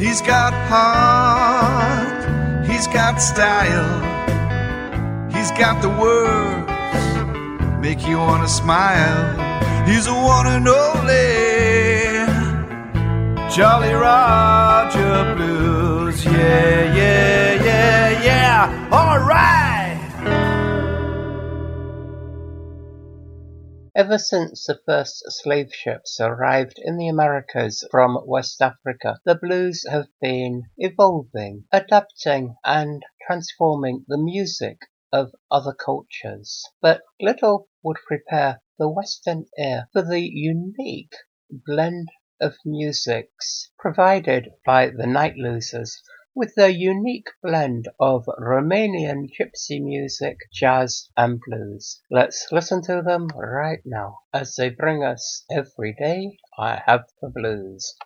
He's got heart, he's got style, he's got the words make you wanna smile. He's a one and only Jolly Roger Blues. Yeah, yeah, Ever since the first slave ships arrived in the Americas from West Africa, the blues have been evolving, adapting, and transforming the music of other cultures. But little would prepare the Western ear for the unique blend of musics provided by the Nightlosers with their unique blend of Romanian gypsy music, jazz, and blues. Let's listen to them right now as they bring us Every Day I Have the Blues.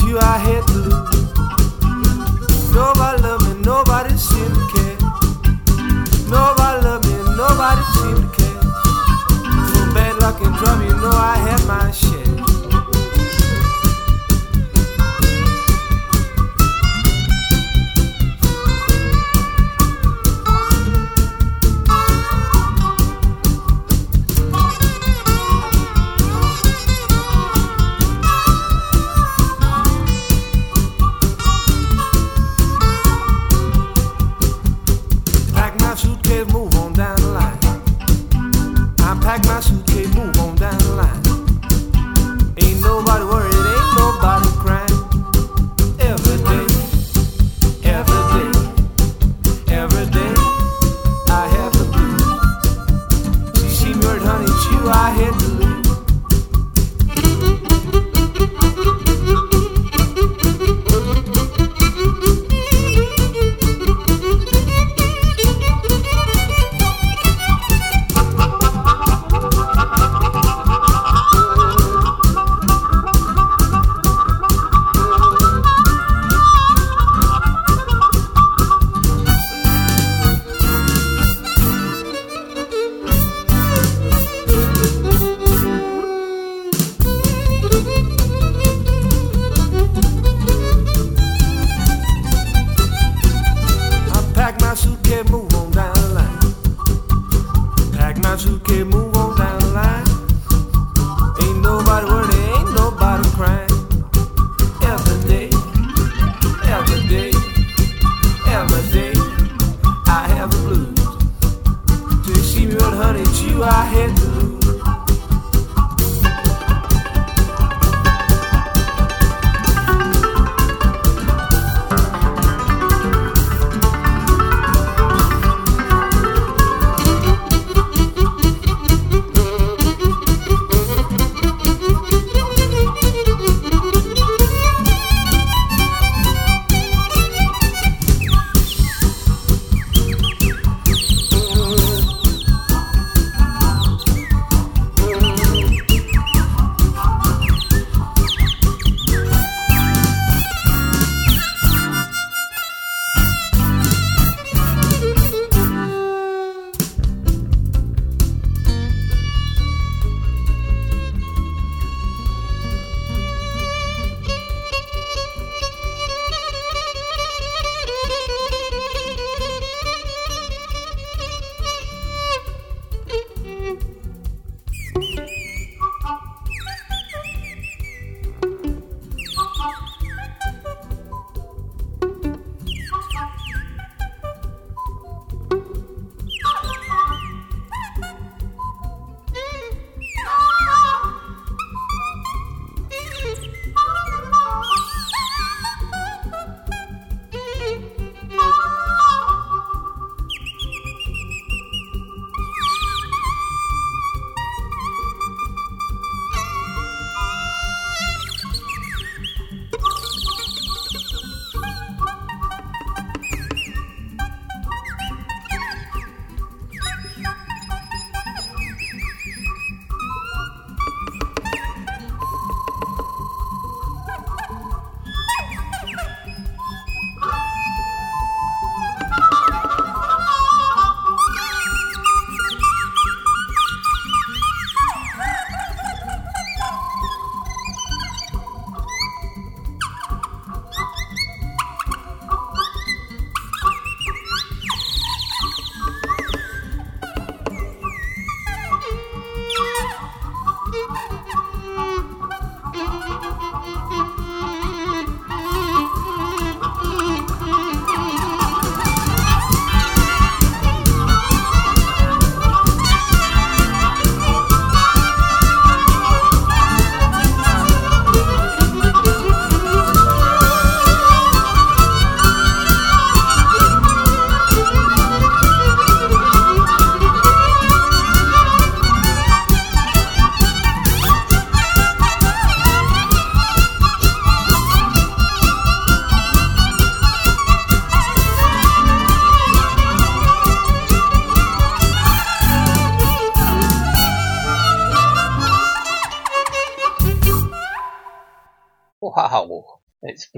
You I hate to lose. Nobody love me, nobody seem to care. Nobody love me, nobody seem to care. For bad luck and trouble, you know I had my share.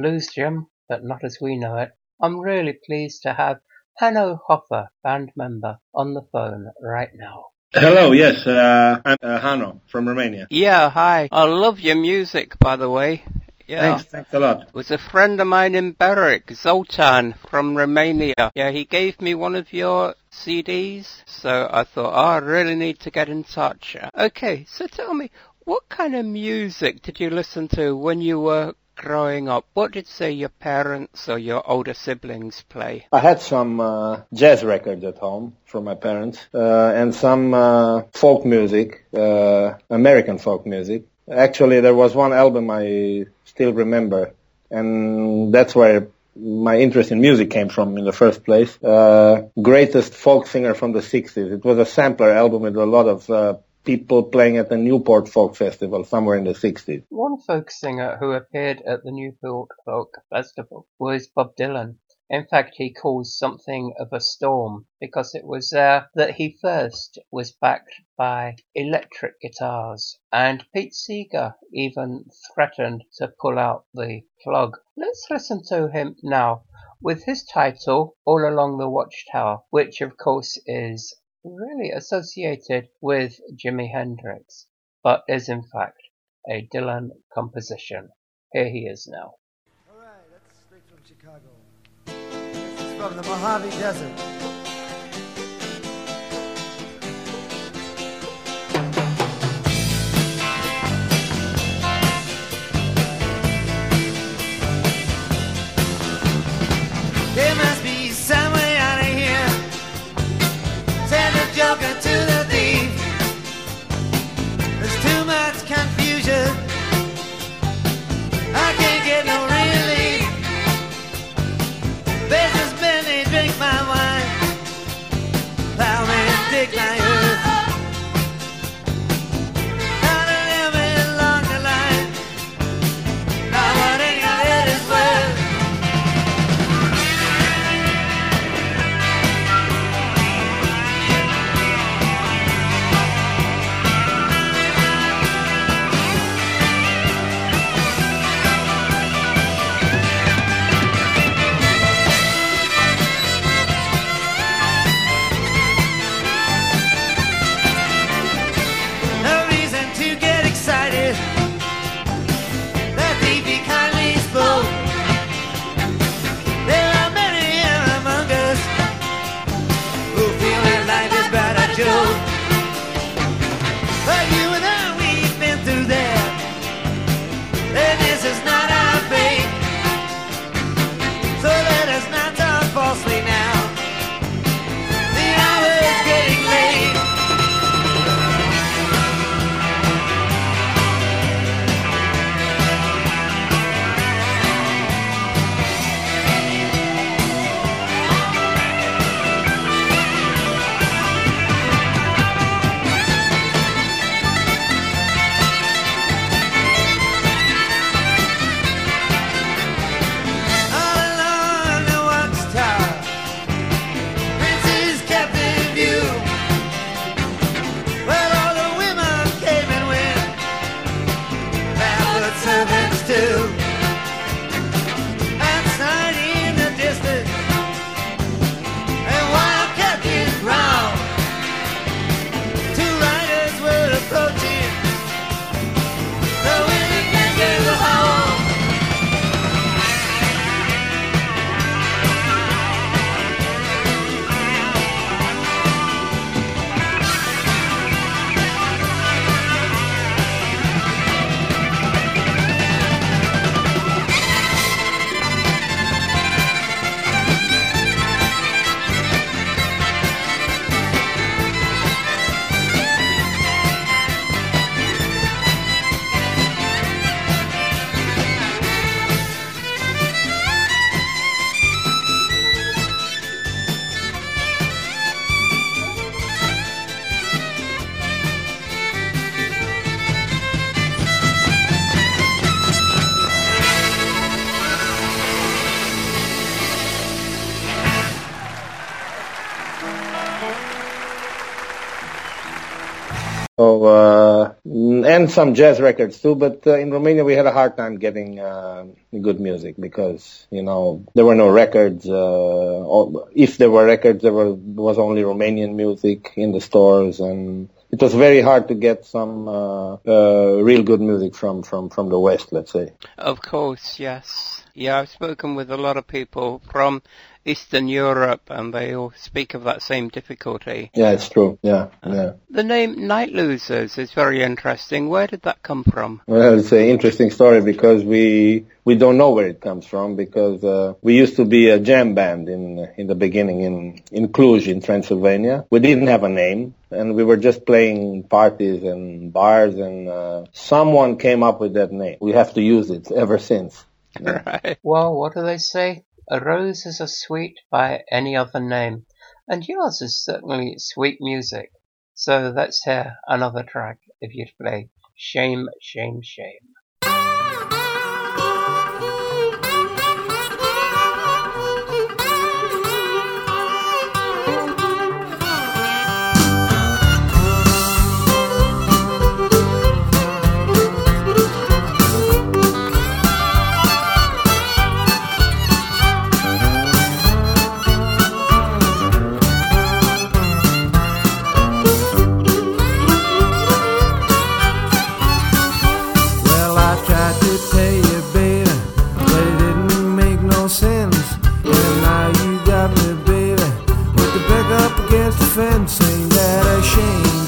Blues, Jim, but not as we know it. I'm really pleased to have Hanno Hoefer, band member, on the phone right now. Hello, yes, uh, I'm uh, Hanno from Romania. Yeah, hi. I love your music, by the way. Yeah. Thanks, thanks a lot. It was a friend of mine in Berwick, Zoltan from Romania. Yeah, he gave me one of your CDs, so I thought, oh, I really need to get in touch. Okay, so tell me, what kind of music did you listen to when you were growing up, what did say your parents or your older siblings play? I had some uh, jazz records at home from my parents uh, and some uh, folk music, uh, American folk music. Actually, there was one album I still remember, and that's where my interest in music came from in the first place. Uh, greatest folk singer from the 60s. It was a sampler album with a lot of uh, people playing at the Newport Folk Festival somewhere in the 60s. One folk singer who appeared at the Newport Folk Festival was Bob Dylan. In fact, he caused something of a storm because it was there that he first was backed by electric guitars, and Pete Seeger even threatened to pull out the plug. Let's listen to him now with his title, All Along the Watchtower, which of course is really associated with Jimi Hendrix, but is in fact a Dylan composition. Here he is now. All right, that's straight from Chicago. This is from the Mojave Desert. So, uh, and some jazz records too, but uh, in Romania we had a hard time getting uh, good music because, you know, there were no records. Uh, all, if there were records, there were, was only Romanian music in the stores and it was very hard to get some uh, uh, real good music from, from, from the West, let's say. Of course, yes. Yeah, I've spoken with a lot of people from Eastern Europe, and they all speak of that same difficulty. Yeah, it's true. Yeah, yeah. The name Nightlosers is very interesting. Where did that come from? Well, it's an interesting story because we we don't know where it comes from because uh, we used to be a jam band in in the beginning in in Cluj in Transylvania. We didn't have a name, and we were just playing parties and bars, and uh, someone came up with that name. We have to use it ever since. Yeah. Right. Well, what do they say? A rose is as sweet by any other name, and yours is certainly sweet music. So let's hear uh, another track if you'd play Shame, Shame, Shame. Saying that I shame.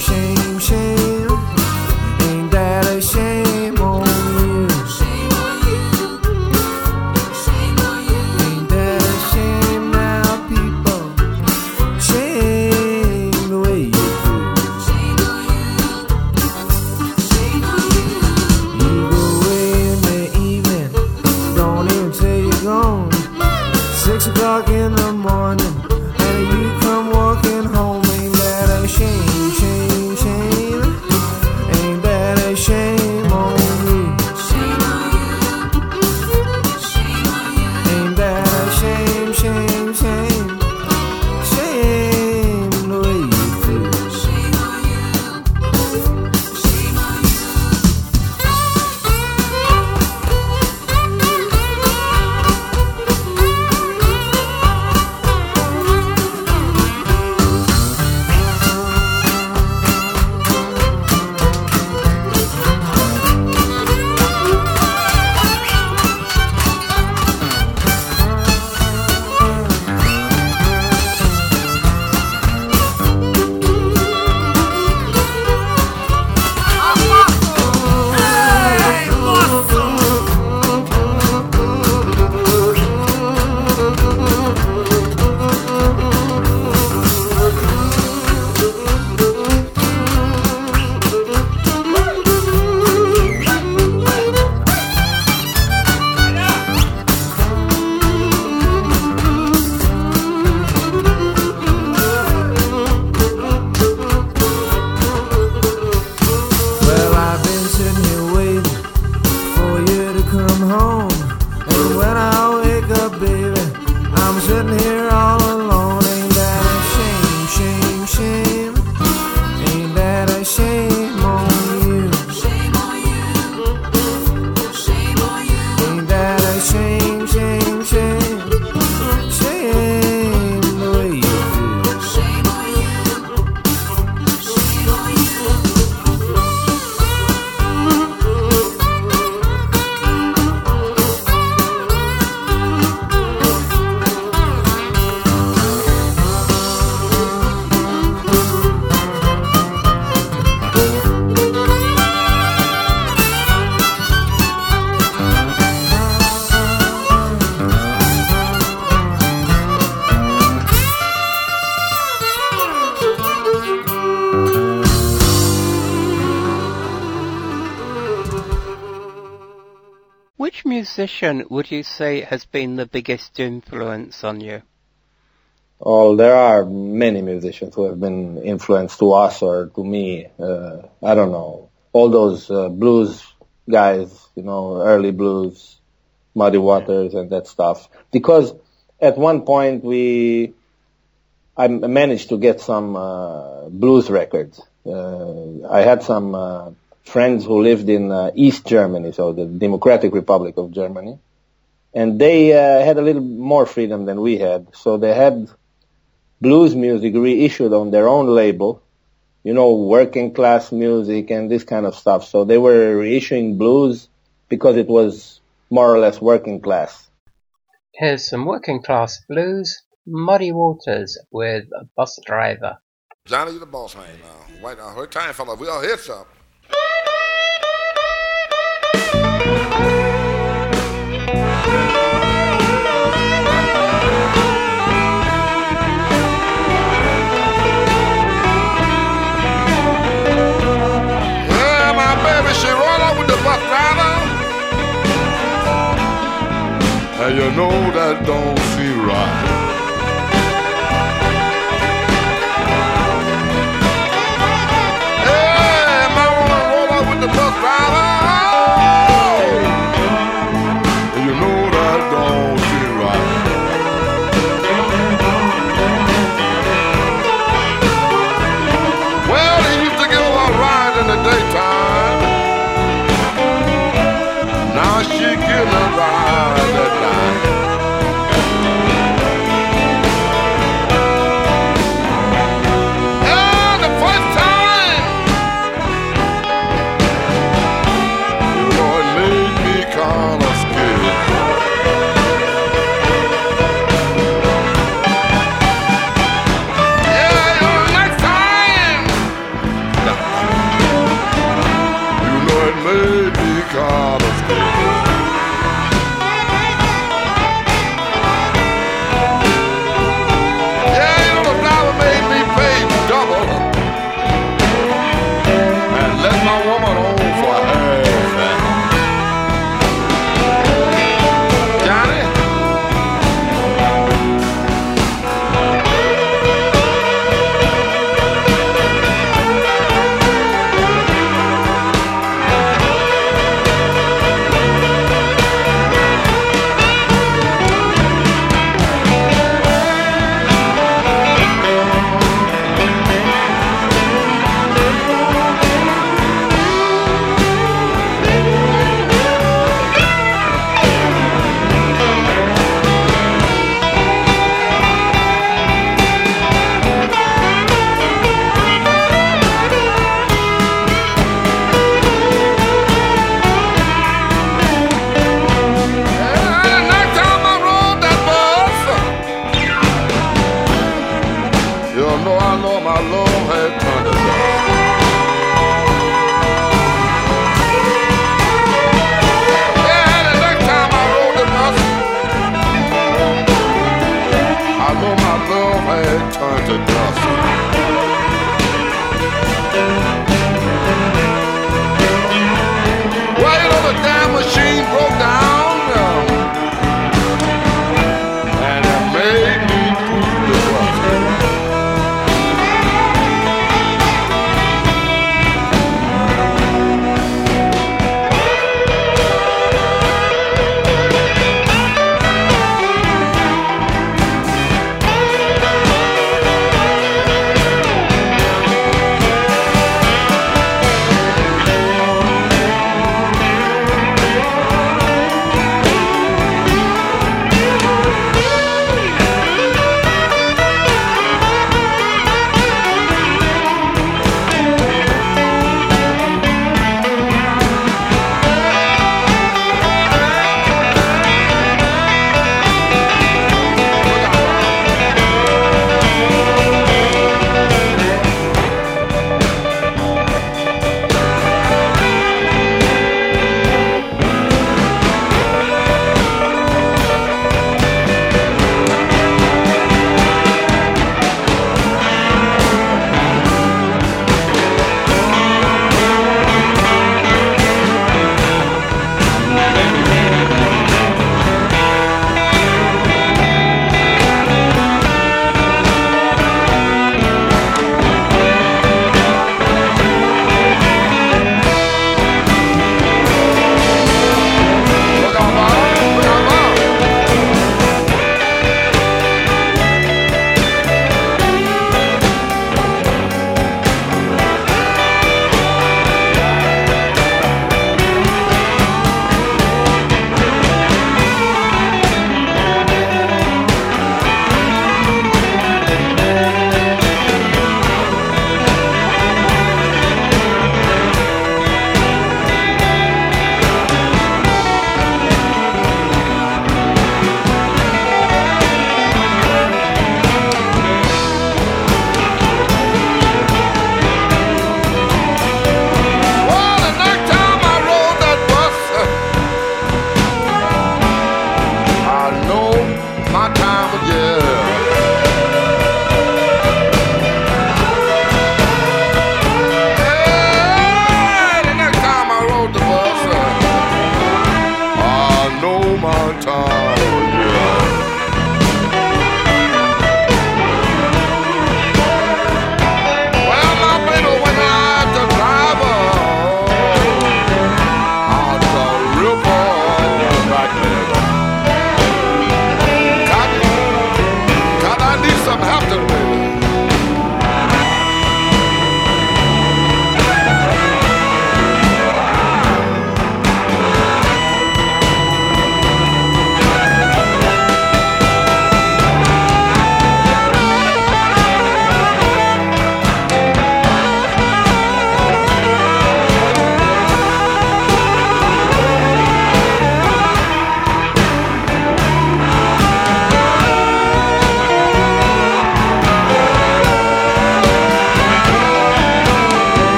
Musician would you say has been the biggest influence on you? Oh, there are many musicians who have been influenced to us or to me. Uh, I don't know. All those uh, blues guys, you know, early blues, Muddy Waters and that stuff. Because at one point we I managed to get some uh, blues records. Uh, I had some uh, friends who lived in uh, East Germany, so the Democratic Republic of Germany, and they uh, had a little more freedom than we had. So they had blues music reissued on their own label, you know, working class music and this kind of stuff. So they were reissuing blues because it was more or less working class. Here's some working class blues. Muddy Waters with a Bus Driver. Johnny the boss man now. Wait, now, her time, fella. We all hit some. Yeah, my baby, she roll up with the bus driver. And you know that don't seem right.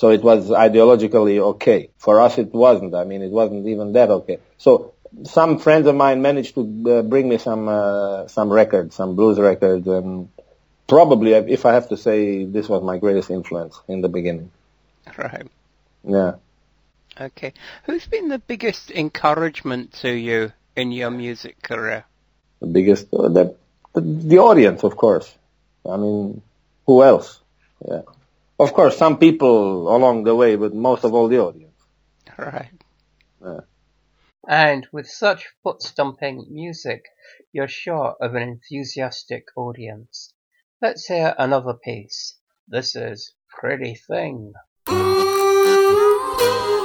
So it was ideologically okay. For us, it wasn't. I mean, it wasn't even that okay. So some friends of mine managed to uh, bring me some uh, some records, some blues records, and probably, if I have to say, this was my greatest influence in the beginning. Right. Yeah. Okay. Who's been the biggest encouragement to you in your music career? The biggest, uh, the, the the audience, of course. I mean, who else? Yeah. Of course, some people along the way, but most of all the audience. Right. Yeah. And with such foot stomping music, you're sure of an enthusiastic audience. Let's hear another piece. This is Pretty Thing.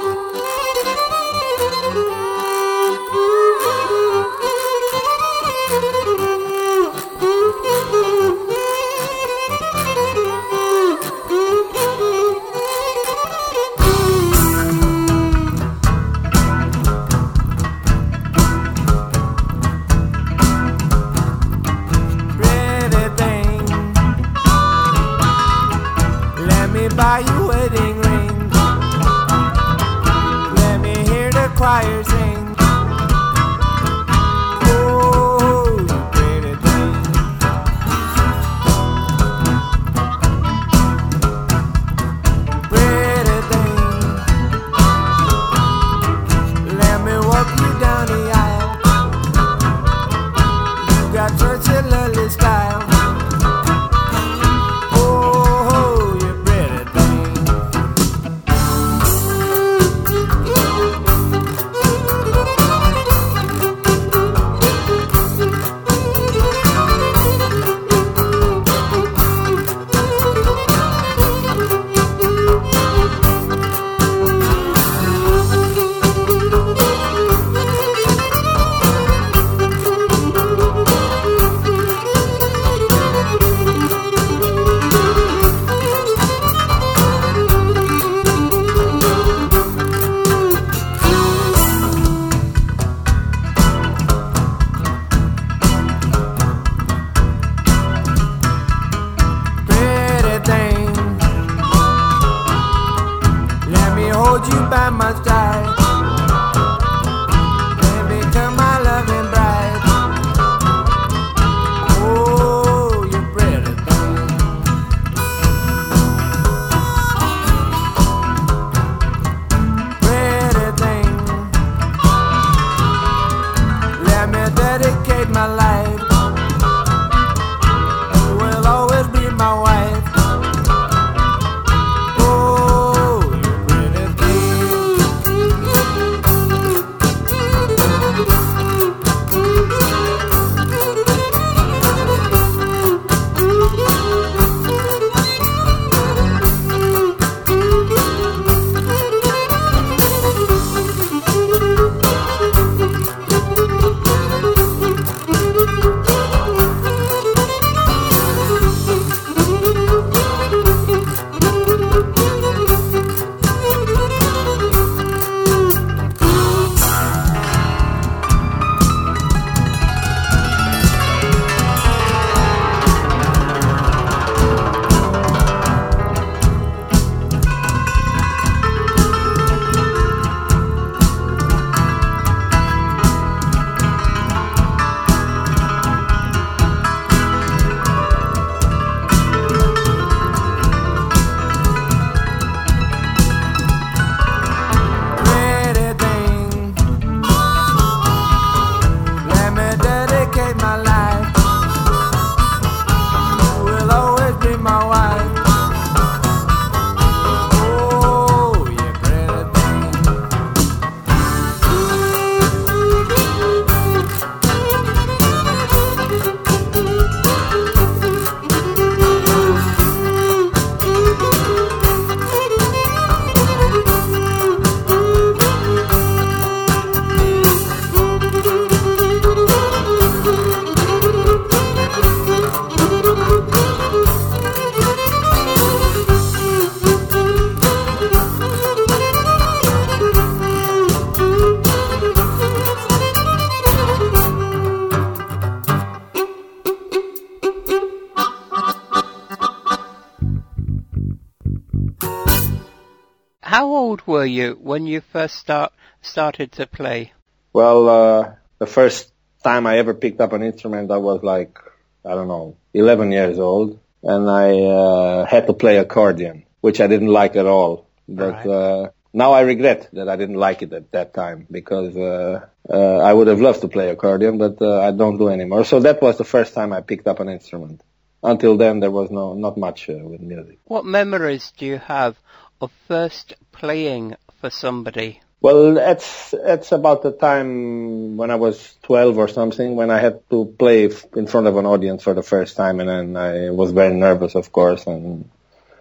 were you when you first start started to play? Well, uh, the first time I ever picked up an instrument, I was like, I don't know, 11 years old, and I uh, had to play accordion, which I didn't like at all. But Right. uh, now I regret that I didn't like it at that time because uh, uh, I would have loved to play accordion, but uh, I don't do anymore. So that was the first time I picked up an instrument. Until then, there was no not much uh, with music. What memories do you have of first playing for somebody? Well, it's that's about the time when I was 12 or something, when I had to play f- in front of an audience for the first time, and then I was very nervous, of course, and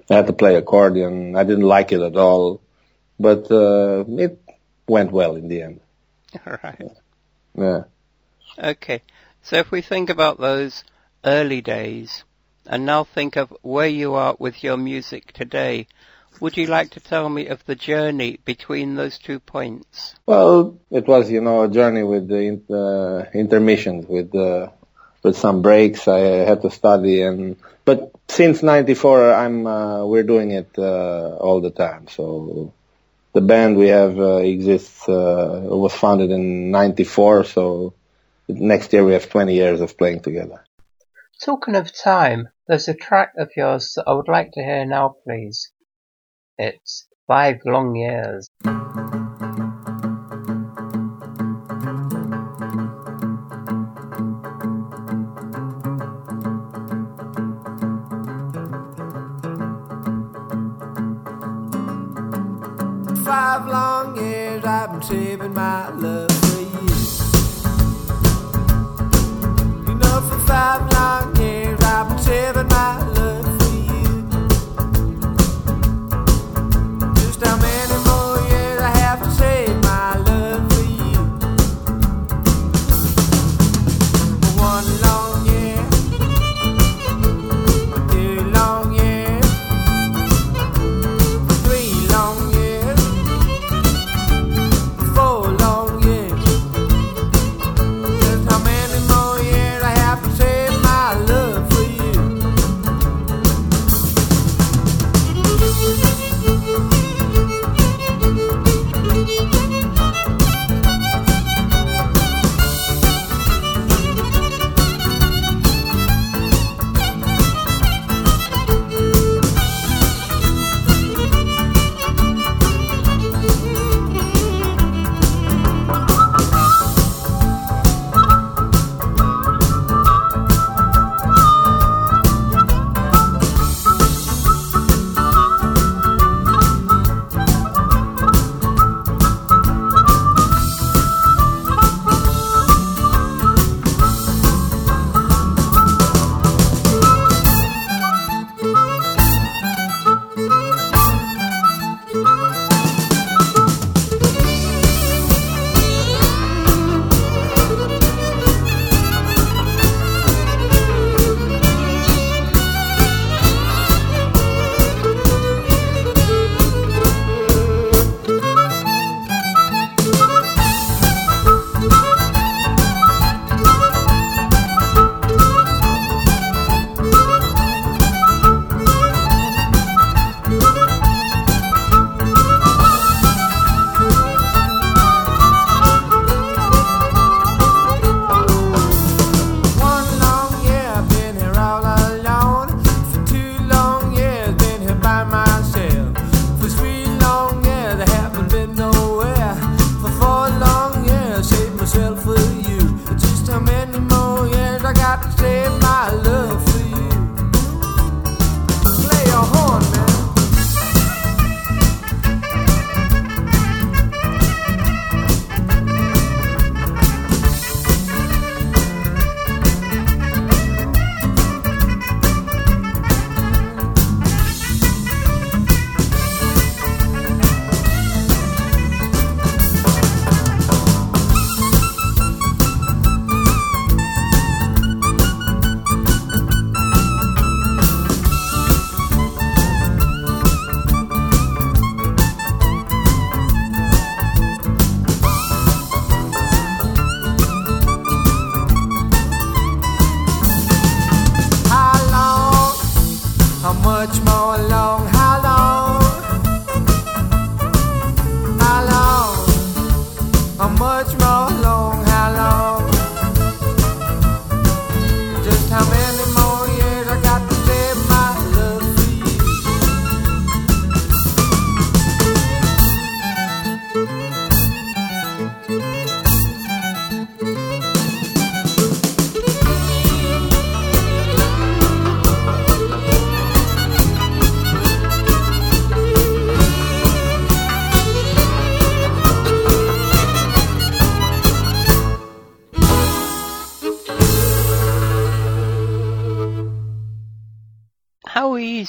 I had to play accordion. I didn't like it at all, but uh, it went well in the end. right. Yeah. Okay. So if we think about those early days and now think of where you are with your music today, would you like to tell me of the journey between those two points? Well, it was, you know, a journey with the in, uh, intermissions, with uh, with some breaks. I had to study, and but since '94, I'm uh, we're doing it uh, all the time. So the band we have uh, exists. Uh, it was founded in '94, so next year we have 20 years of playing together. Talking of time, there's a track of yours that I would like to hear now, please. It's Five Long Years. Five long years I've been saving my love for you. You know, for five long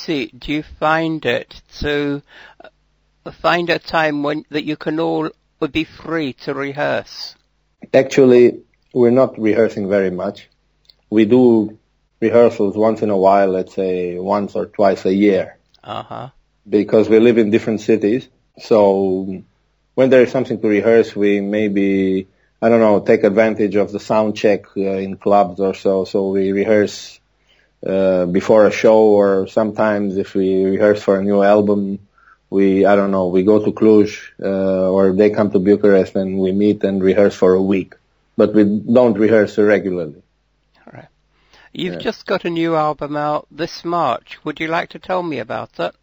do you find it to uh, find a time when that you can all be free to rehearse? Actually, we're not rehearsing very much. We do rehearsals once in a while, let's say once or twice a year, Uh huh. because we live in different cities. So when there is something to rehearse, we maybe, I don't know, take advantage of the sound check uh, in clubs or so. So we rehearse uh, before a show or sometimes if we rehearse for a new album, we, I don't know, we go to Cluj uh, or they come to Bucharest and we meet and rehearse for a week. But we don't rehearse regularly. Right. You've Yeah. just got a new album out this March. Would you like to tell me about that?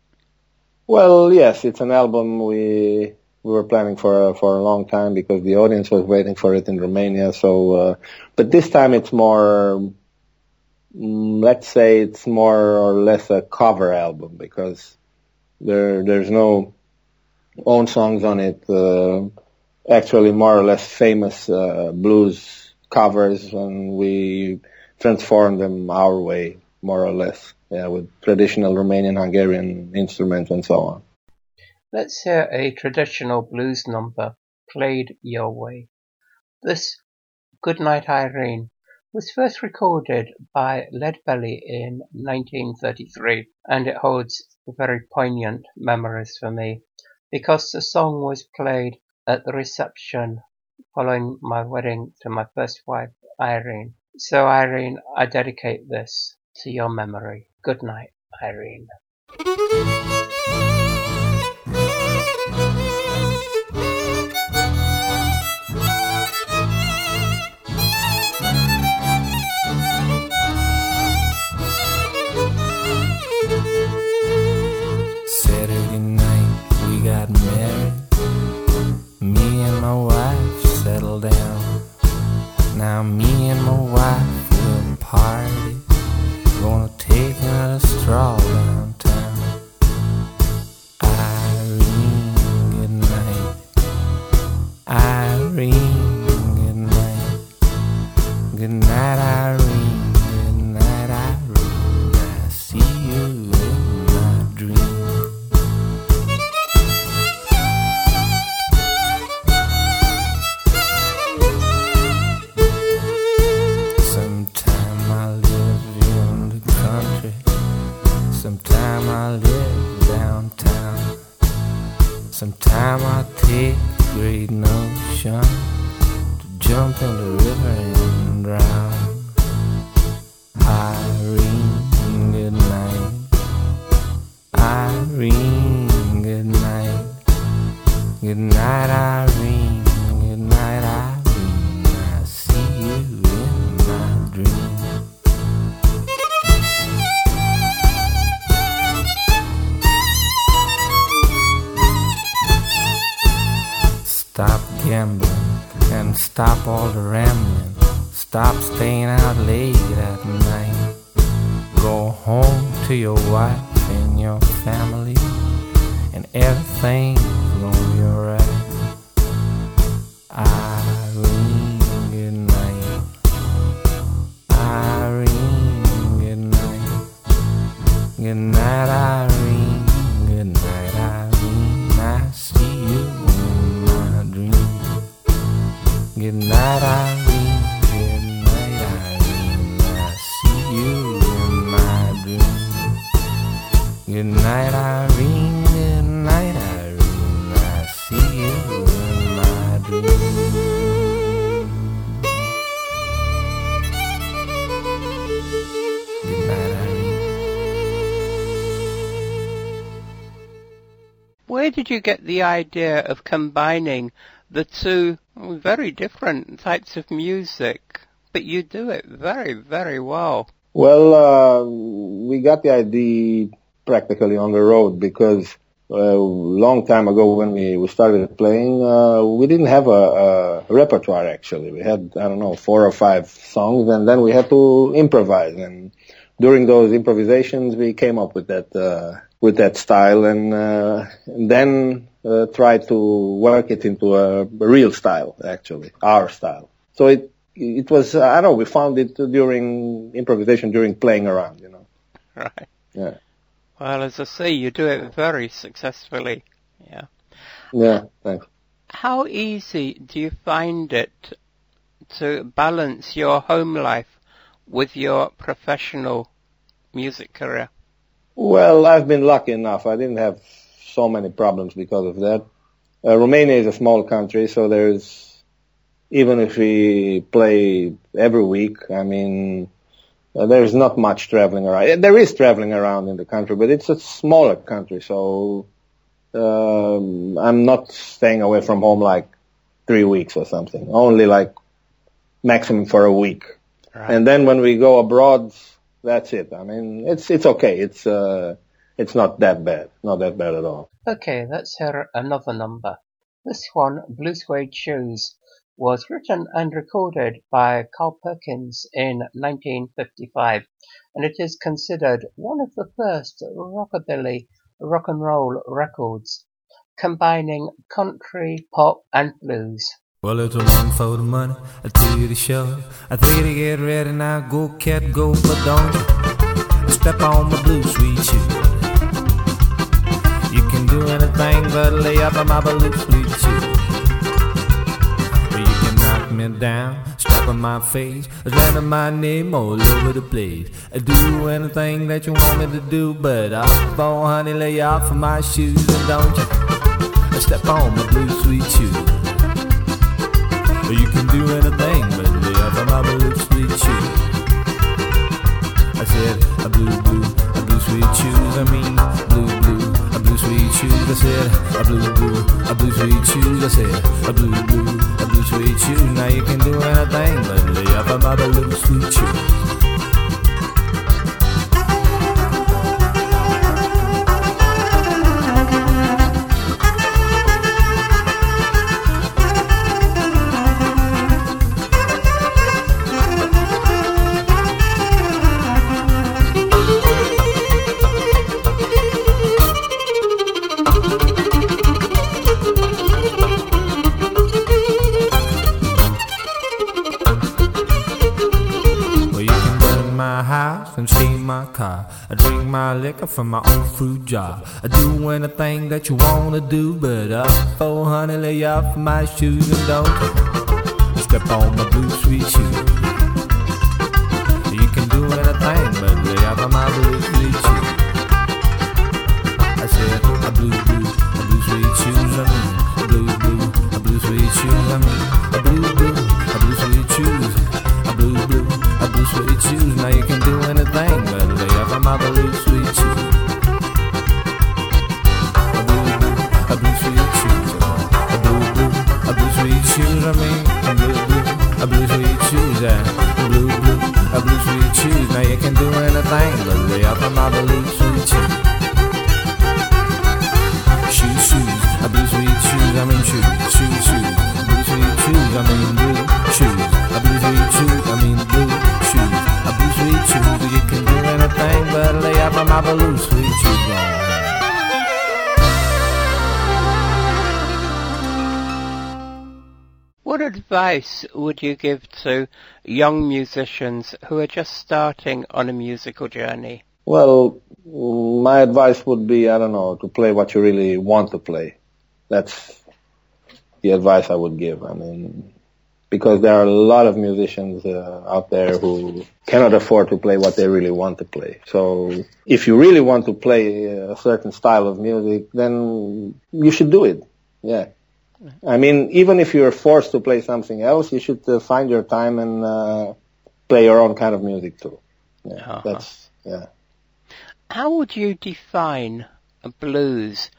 Well, yes, it's an album we we were planning for a, for a long time because the audience was waiting for it in Romania. So, uh, but this time it's more, let's say it's more or less a cover album because there there's no own songs on it. Uh, actually, more or less famous uh, blues covers, and we transformed them our way, more or less, yeah, with traditional Romanian, Hungarian instruments and so on. Let's hear a traditional blues number played your way. This Goodnight Irene was first recorded by Leadbelly in 1933 and it holds very poignant memories for me because the song was played at the reception following my wedding to my first wife, Irene. So Irene, I dedicate this to your memory. Good night, Irene. Now Where did you get the idea of combining the two very different types of music? But you do it very, very well. Well, uh, we got the idea practically on the road because uh, a long time ago when we, we started playing, uh, we didn't have a, a repertoire actually. We had, I don't know, four or five songs and then we had to improvise and during those improvisations we came up with that, uh, with that style and, uh, and then uh, tried to work it into a, a real style actually, our style. So it, it was, I don't know, we found it during improvisation, during playing around, you know. Right. Yeah. Well, as I say, you do it very successfully. Yeah. Yeah, thanks. How easy do you find it to balance your home life with your professional music career? Well, I've been lucky enough. I didn't have so many problems because of that. Uh, Romania is a small country, so there's, even if we play every week, I mean, uh, there's not much traveling around. There is traveling around in the country, but it's a smaller country, so um, I'm not staying away from home like three weeks or something. Only like maximum for a week. Right. And then when we go abroad, that's it. I mean, it's it's okay. It's uh, it's not that bad. Not that bad at all. Okay, let's hear another number. This one, Blue Suede Shoes, was written and recorded by Carl Perkins in 1955, and it is considered one of the first rockabilly rock and roll records, combining country, pop, and blues. Well, it's a one for the money, a two to show. I three to get ready now. Go, cat, go, but don't step on my blue sweet shoe. You can do anything but lay up on my blue sweet shoe. You can knock me down, step on my face, slander my name all over the place. I do anything that you want me to do, but I fall, honey, lay off of my shoes and don't you step on my blue sweet shoe. You can do anything but up on my blue sweet shoe. I said, a blue, blue, a blue sweet shoes. I mean, blue, blue, a blue sweet shoes. I said, a blue, blue, a blue sweet shoes. I said, a blue, blue, a blue sweet shoes. Now you can do anything but up on my blue sweet shoes. Liquor from my own fruit jar. I do anything that you wanna do, but up for honey, lay off my shoes and don't step on my blue sweet shoe. You can do anything but lay off my blue sweet shoe. I said a blue blue, a blue sweet shoes. I mean a blue blue, a blue sweet shoes. I mean a blue blue, a blue sweet shoes. A blue blue, a blue sweet shoes. Now you can do anything but lay off my blue advice would you give to young musicians who are just starting on a musical journey? Well, my advice would be, I don't know, to play what you really want to play. That's the advice I would give. I mean, because there are a lot of musicians uh, out there who cannot afford to play what they really want to play. So if you really want to play a certain style of music, then you should do it. Yeah. I mean, even if you're forced to play something else, you should uh, find your time and uh, play your own kind of music too. Yeah, Uh-huh. that's yeah. How would you define a blues?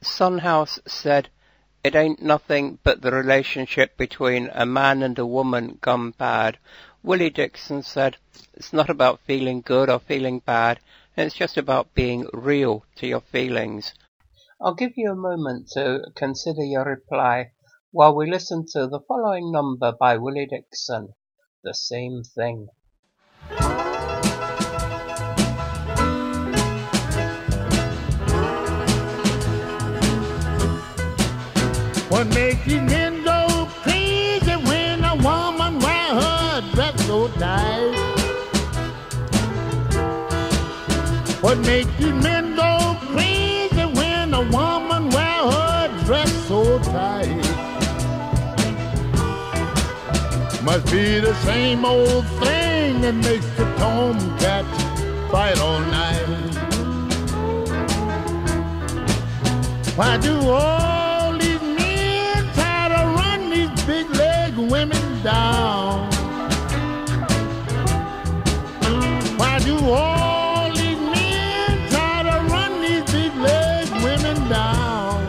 Son House said, it ain't nothing but the relationship between a man and a woman gone bad. Willie Dixon said, it's not about feeling good or feeling bad, it's just about being real to your feelings. I'll give you a moment to consider your reply while we listen to the following number by Willie Dixon, The Same Thing. What makes these men go crazy when a woman wear her dress so tight? What makes these men Must be the same old thing that makes the tomcat fight all night. Why do all these men try to run these big leg women down? Why do all these men try to run these big leg women down?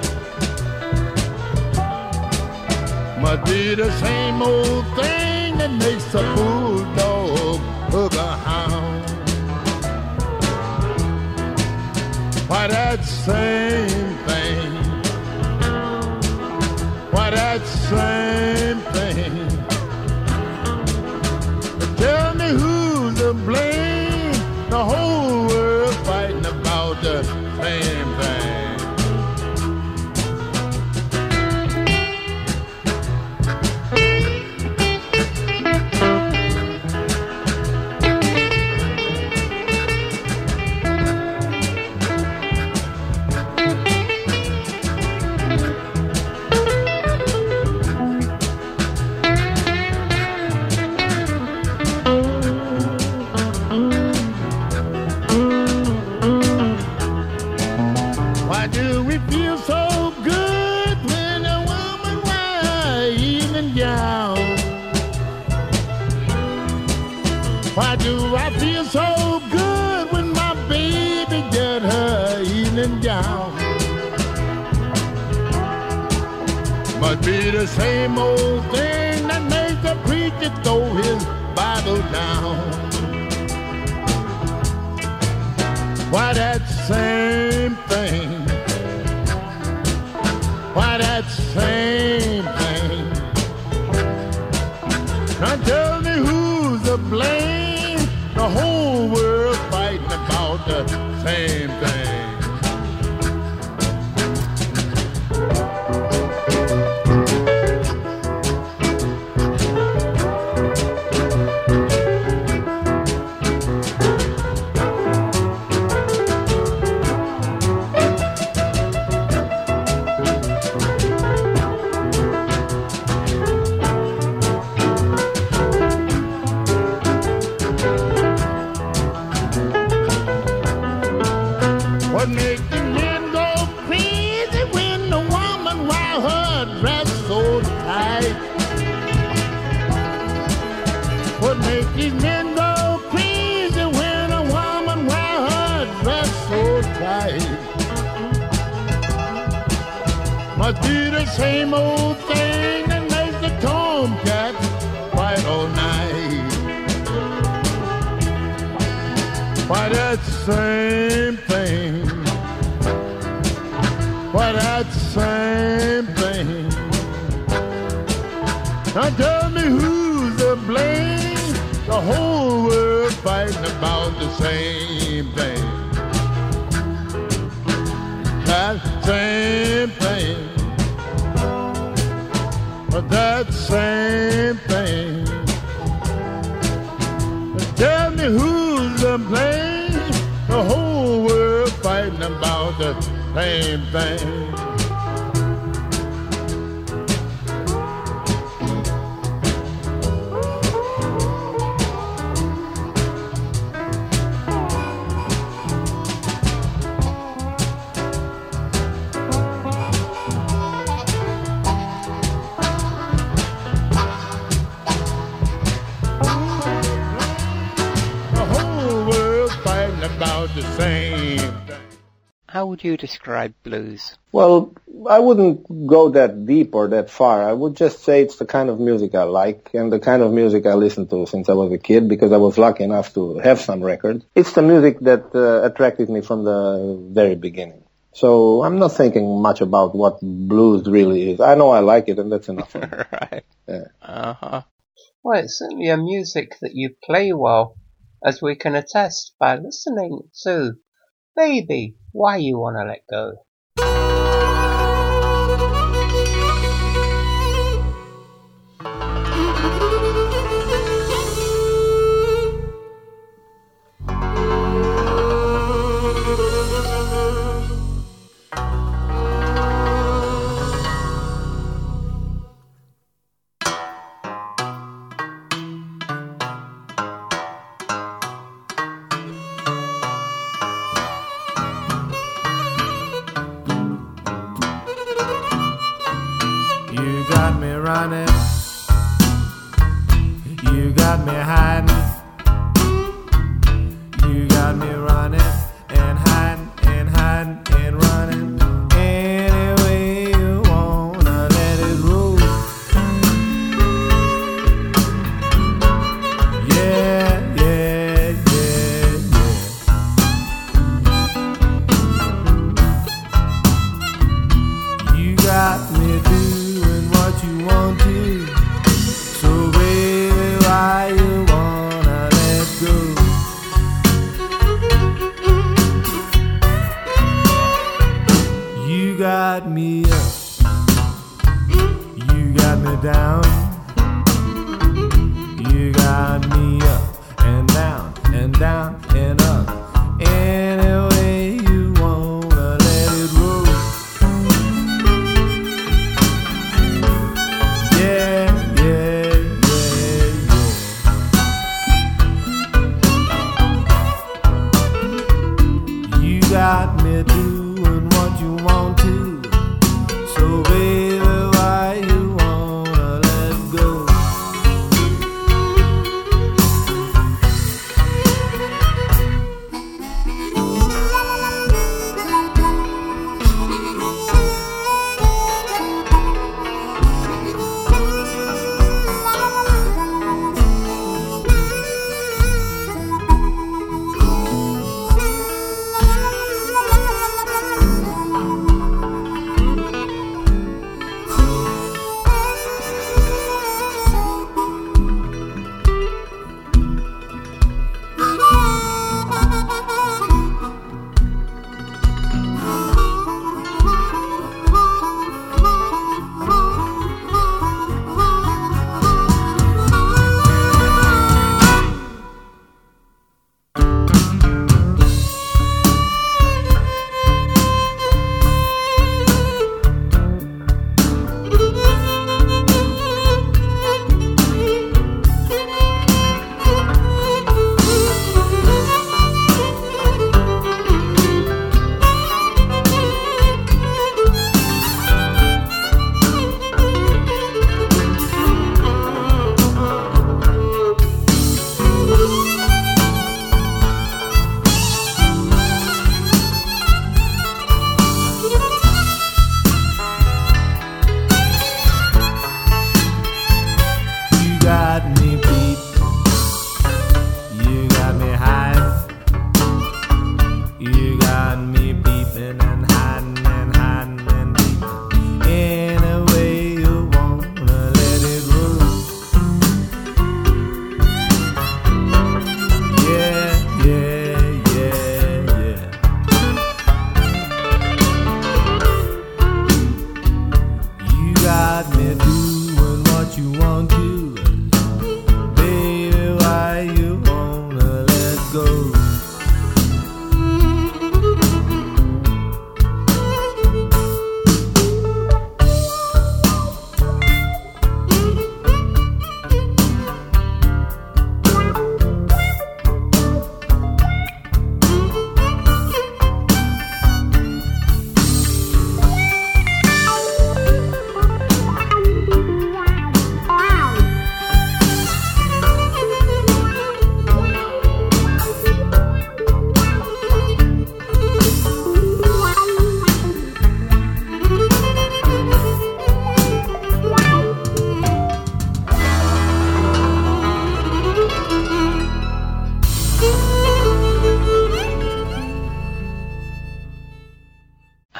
Must be the same old thing that makes a bulldog hook a hound. Why that same thing? Why that same Why do I feel so good when my baby get her evening gown? Must be the same old thing that makes the preacher throw his Bible down. Why that same thing? Why that same thing? Now tell me who's to blame? The same same old thing that makes the tomcat fight all night. Why that same thing? Why that same thing? Now tell me who's to blame? The whole world fighting about the same thing. That same that same thing. Tell me who's to blame? The whole world fighting about the same thing. How would you describe blues? Well, I wouldn't go that deep or that far. I would just say it's the kind of music I like and the kind of music I listened to since I was a kid because I was lucky enough to have some records. It's the music that uh, attracted me from the very beginning. So I'm not thinking much about what blues really is. I know I like it and that's enough. for me. right. Yeah. Uh-huh. Well, it's certainly a music that you play well, as we can attest by listening to Baby, Why You Wanna Let Go.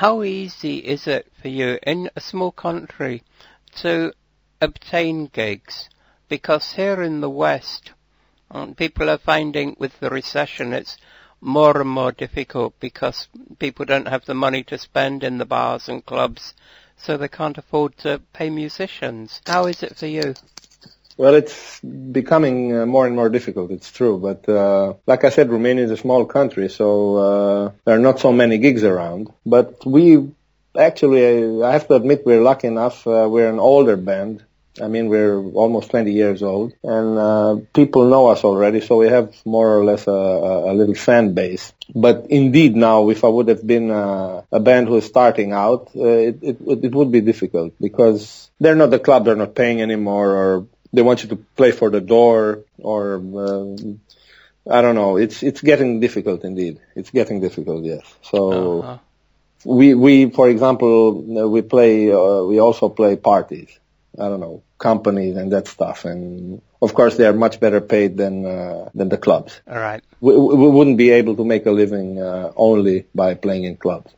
how easy is it for you in a small country to obtain gigs? Because here in the West, um, people are finding with the recession it's more and more difficult because people don't have the money to spend in the bars and clubs, so they can't afford to pay musicians. How is it for you? Well, it's becoming uh, more and more difficult. It's true, but uh, like I said, Romania is a small country, so uh, there are not so many gigs around. But we actually, uh, I have to admit, we're lucky enough. Uh, we're an older band. I mean, we're almost 20 years old, and uh, people know us already, so we have more or less a, a, little fan base. But indeed, now, if I would have been a band who is starting out, it, it, it would be difficult because they're not the club, they're not paying anymore, or they want you to play for the door, or uh, I don't know. It's it's getting difficult indeed. It's getting difficult, yes. So. Uh-huh. We, we, for example, we play, uh, we also play parties. I don't know, companies and that stuff. And of course, they are much better paid than uh, than the clubs. All right. We, we wouldn't be able to make a living uh, only by playing in clubs.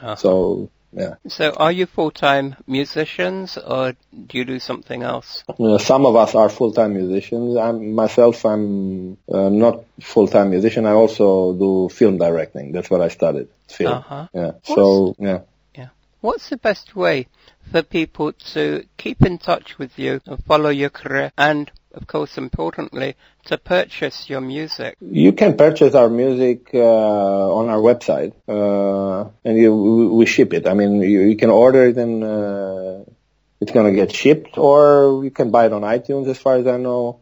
Uh-huh. So yeah, So are you full-time musicians or do you do something else? Uh, some of us are full-time musicians. I'm myself. I'm uh, not full-time musician. I also do film directing. That's what I studied. Film. Uh-huh. Yeah. So yeah. What's the best way for people to keep in touch with you and follow your career and, of course, importantly, to purchase your music? You can purchase our music uh, on our website, uh, and you, we ship it. I mean, you, you can order it and uh, it's going to get shipped, or you can buy it on iTunes, as far as I know.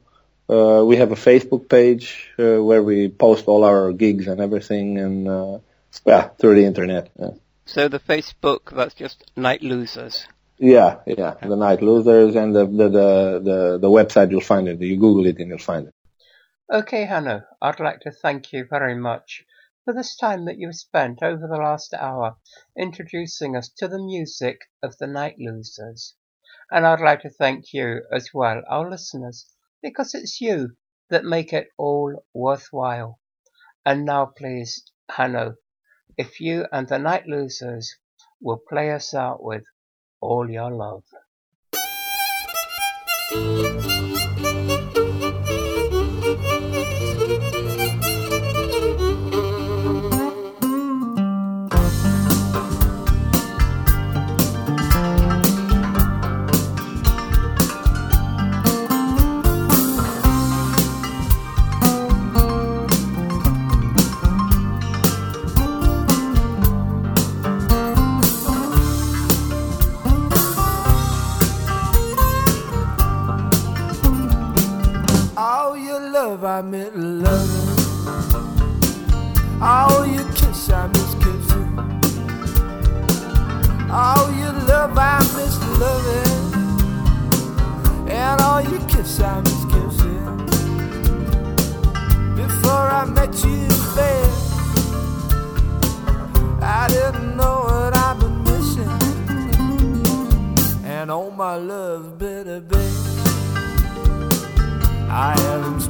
Uh, we have a Facebook page uh, where we post all our gigs and everything, and uh, yeah, through the internet. Yeah. So the Facebook, that's just Nightlosers. Yeah, yeah, the Nightlosers and the, the the the the website. You'll find it. You Google it and you'll find it. Okay, Hanno, I'd like to thank you very much for this time that you've spent over the last hour introducing us to the music of the Nightlosers. And I'd like to thank you as well, our listeners, because it's you that make it all worthwhile. And now please, Hanno, if you and the Nightlosers will play us out with All Your Love. My love, bitter babe. I have in